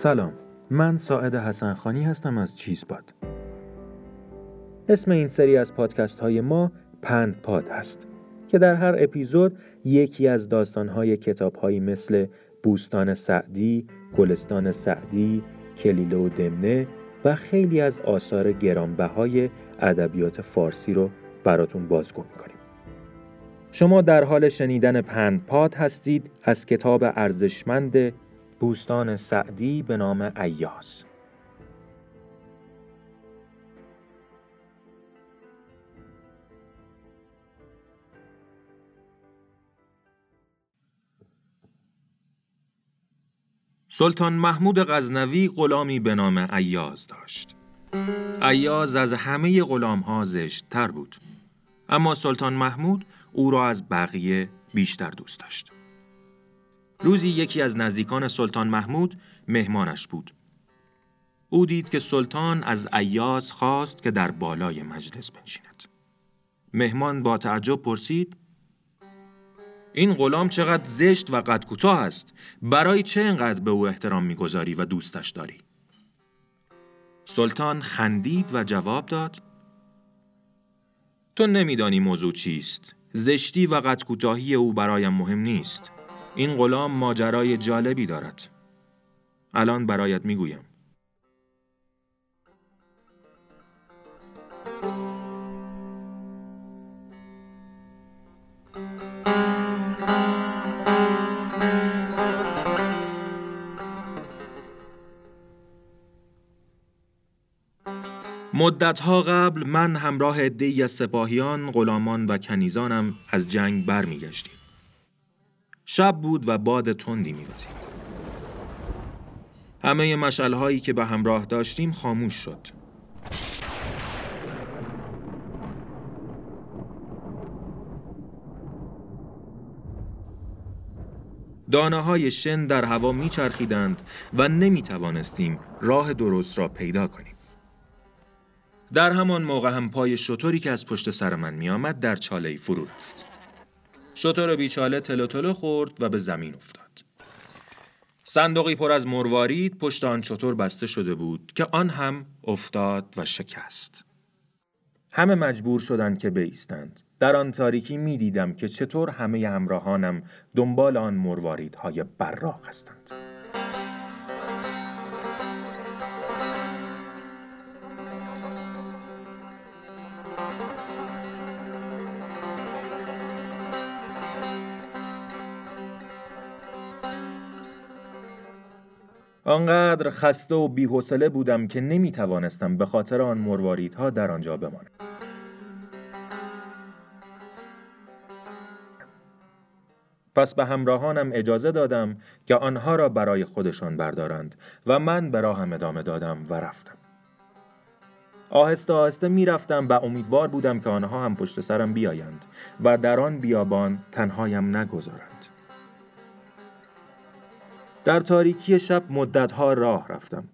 سلام من ساعد حسنخانی هستم از چیزپاد اسم این سری از پادکست های ما پند پاد هست که در هر اپیزود یکی از داستان های کتاب هایی مثل بوستان سعدی، گلستان سعدی، کلیله و دمنه و خیلی از آثار گرانبهای ادبیات فارسی رو براتون بازگو می‌کنیم. شما در حال شنیدن پند پاد هستید از کتاب ارزشمند بوستان سعدی به نام ایاز سلطان محمود غزنوی غلامی به نام ایاز داشت. ایاز از همه غلام ها تر بود. اما سلطان محمود او را از بقیه بیشتر دوست داشت. روزی یکی از نزدیکان سلطان محمود مهمانش بود. او دید که سلطان از ایاز خواست که در بالای مجلس بنشیند. مهمان با تعجب پرسید این غلام چقدر زشت و قد کوتاه است برای چه انقدر به او احترام می‌گذاری و دوستش داری سلطان خندید و جواب داد تو نمیدانی موضوع چیست زشتی و قد کوتاهی او برایم مهم نیست این غلام ماجرای جالبی دارد الان برایت می‌گویم مدتها قبل من همراه عدهای از سپاهیان، غلامان و کنیزانم از جنگ برمیگشتیم. شب بود و باد تندی میوزید. همه مشعلهایی که به همراه داشتیم خاموش شد. دانه های شن در هوا میچرخیدند و نمی توانستیم راه درست را پیدا کنیم. در همان موقع هم پای شطوری که از پشت سر من می آمد در چاله فرو رفت. شطور بیچاله تلو تلو خورد و به زمین افتاد. صندوقی پر از مروارید پشت آن شطور بسته شده بود که آن هم افتاد و شکست. همه مجبور شدند که بیستند. در آن تاریکی می دیدم که چطور همه همراهانم دنبال آن مرواریدهای براق هستند. آنقدر خسته و بیحوصله بودم که نمی توانستم به خاطر آن مرواریدها در آنجا بمانم. پس به همراهانم اجازه دادم که آنها را برای خودشان بردارند و من به راهم ادامه دادم و رفتم. آهسته آهسته می رفتم و امیدوار بودم که آنها هم پشت سرم بیایند و در آن بیابان تنهایم نگذارند. در تاریکی شب مدتها راه رفتم.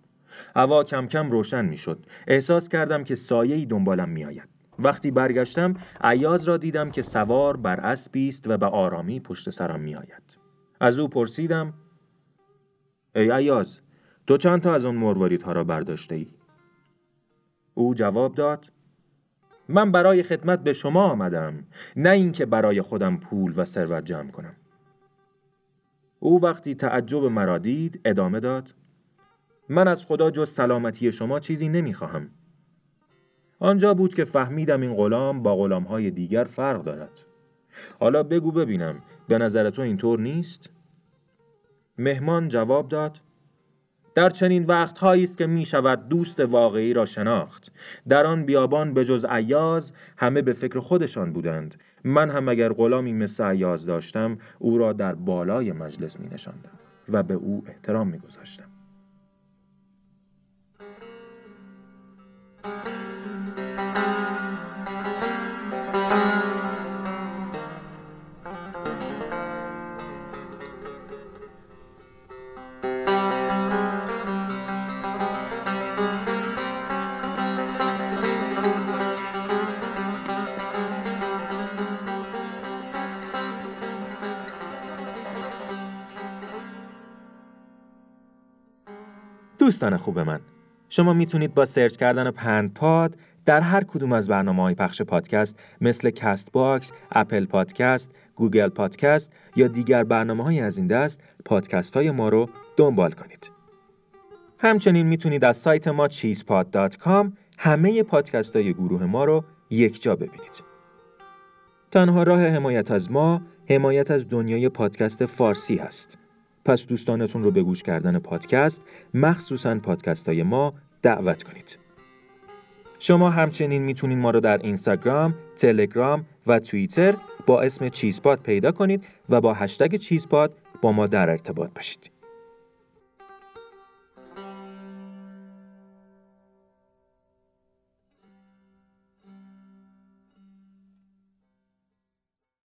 هوا کم کم روشن می شد. احساس کردم که سایه‌ای دنبالم می آید. وقتی برگشتم عیاز را دیدم که سوار بر اسبی است و به آرامی پشت سرم می آید. از او پرسیدم ای عیاز تو چند تا از آن مرواریدها را برداشته ای؟ او جواب داد من برای خدمت به شما آمدم نه اینکه برای خودم پول و ثروت جمع کنم او وقتی تعجب مرا دید ادامه داد من از خدا جز سلامتی شما چیزی نمی‌خواهم. آنجا بود که فهمیدم این غلام با غلامهای دیگر فرق دارد. حالا بگو ببینم به نظر تو اینطور نیست؟ مهمان جواب داد در چنین وقتهایی است که می شود دوست واقعی را شناخت در آن بیابان به جز عیاز همه به فکر خودشان بودند من هم اگر غلامی مثل عیاز داشتم او را در بالای مجلس می نشاندم و به او احترام می گذاشتم. دوستان خوب من شما می‌تونید با search کردن پند پاد در هر کدوم از برنامه های پخش پادکست مثل Castbox، Apple Podcast، Google Podcast یا دیگر برنامه های از این دست پادکست های ما رو دنبال کنید. همچنین می‌تونید از سایت ما cheesepod.com همه پادکست های گروه ما رو یک جا ببینید. تنها راه حمایت از ما حمایت از دنیای پادکست فارسی هست. پس دوستانتون رو به گوش کردن پادکست مخصوصا پادکست های ما دعوت کنید. شما همچنین می‌تونید ما رو در اینستاگرام، تلگرام و توییتر با اسم چیزپاد پیدا کنید و با هشتگ چیزپاد با ما در ارتباط باشید.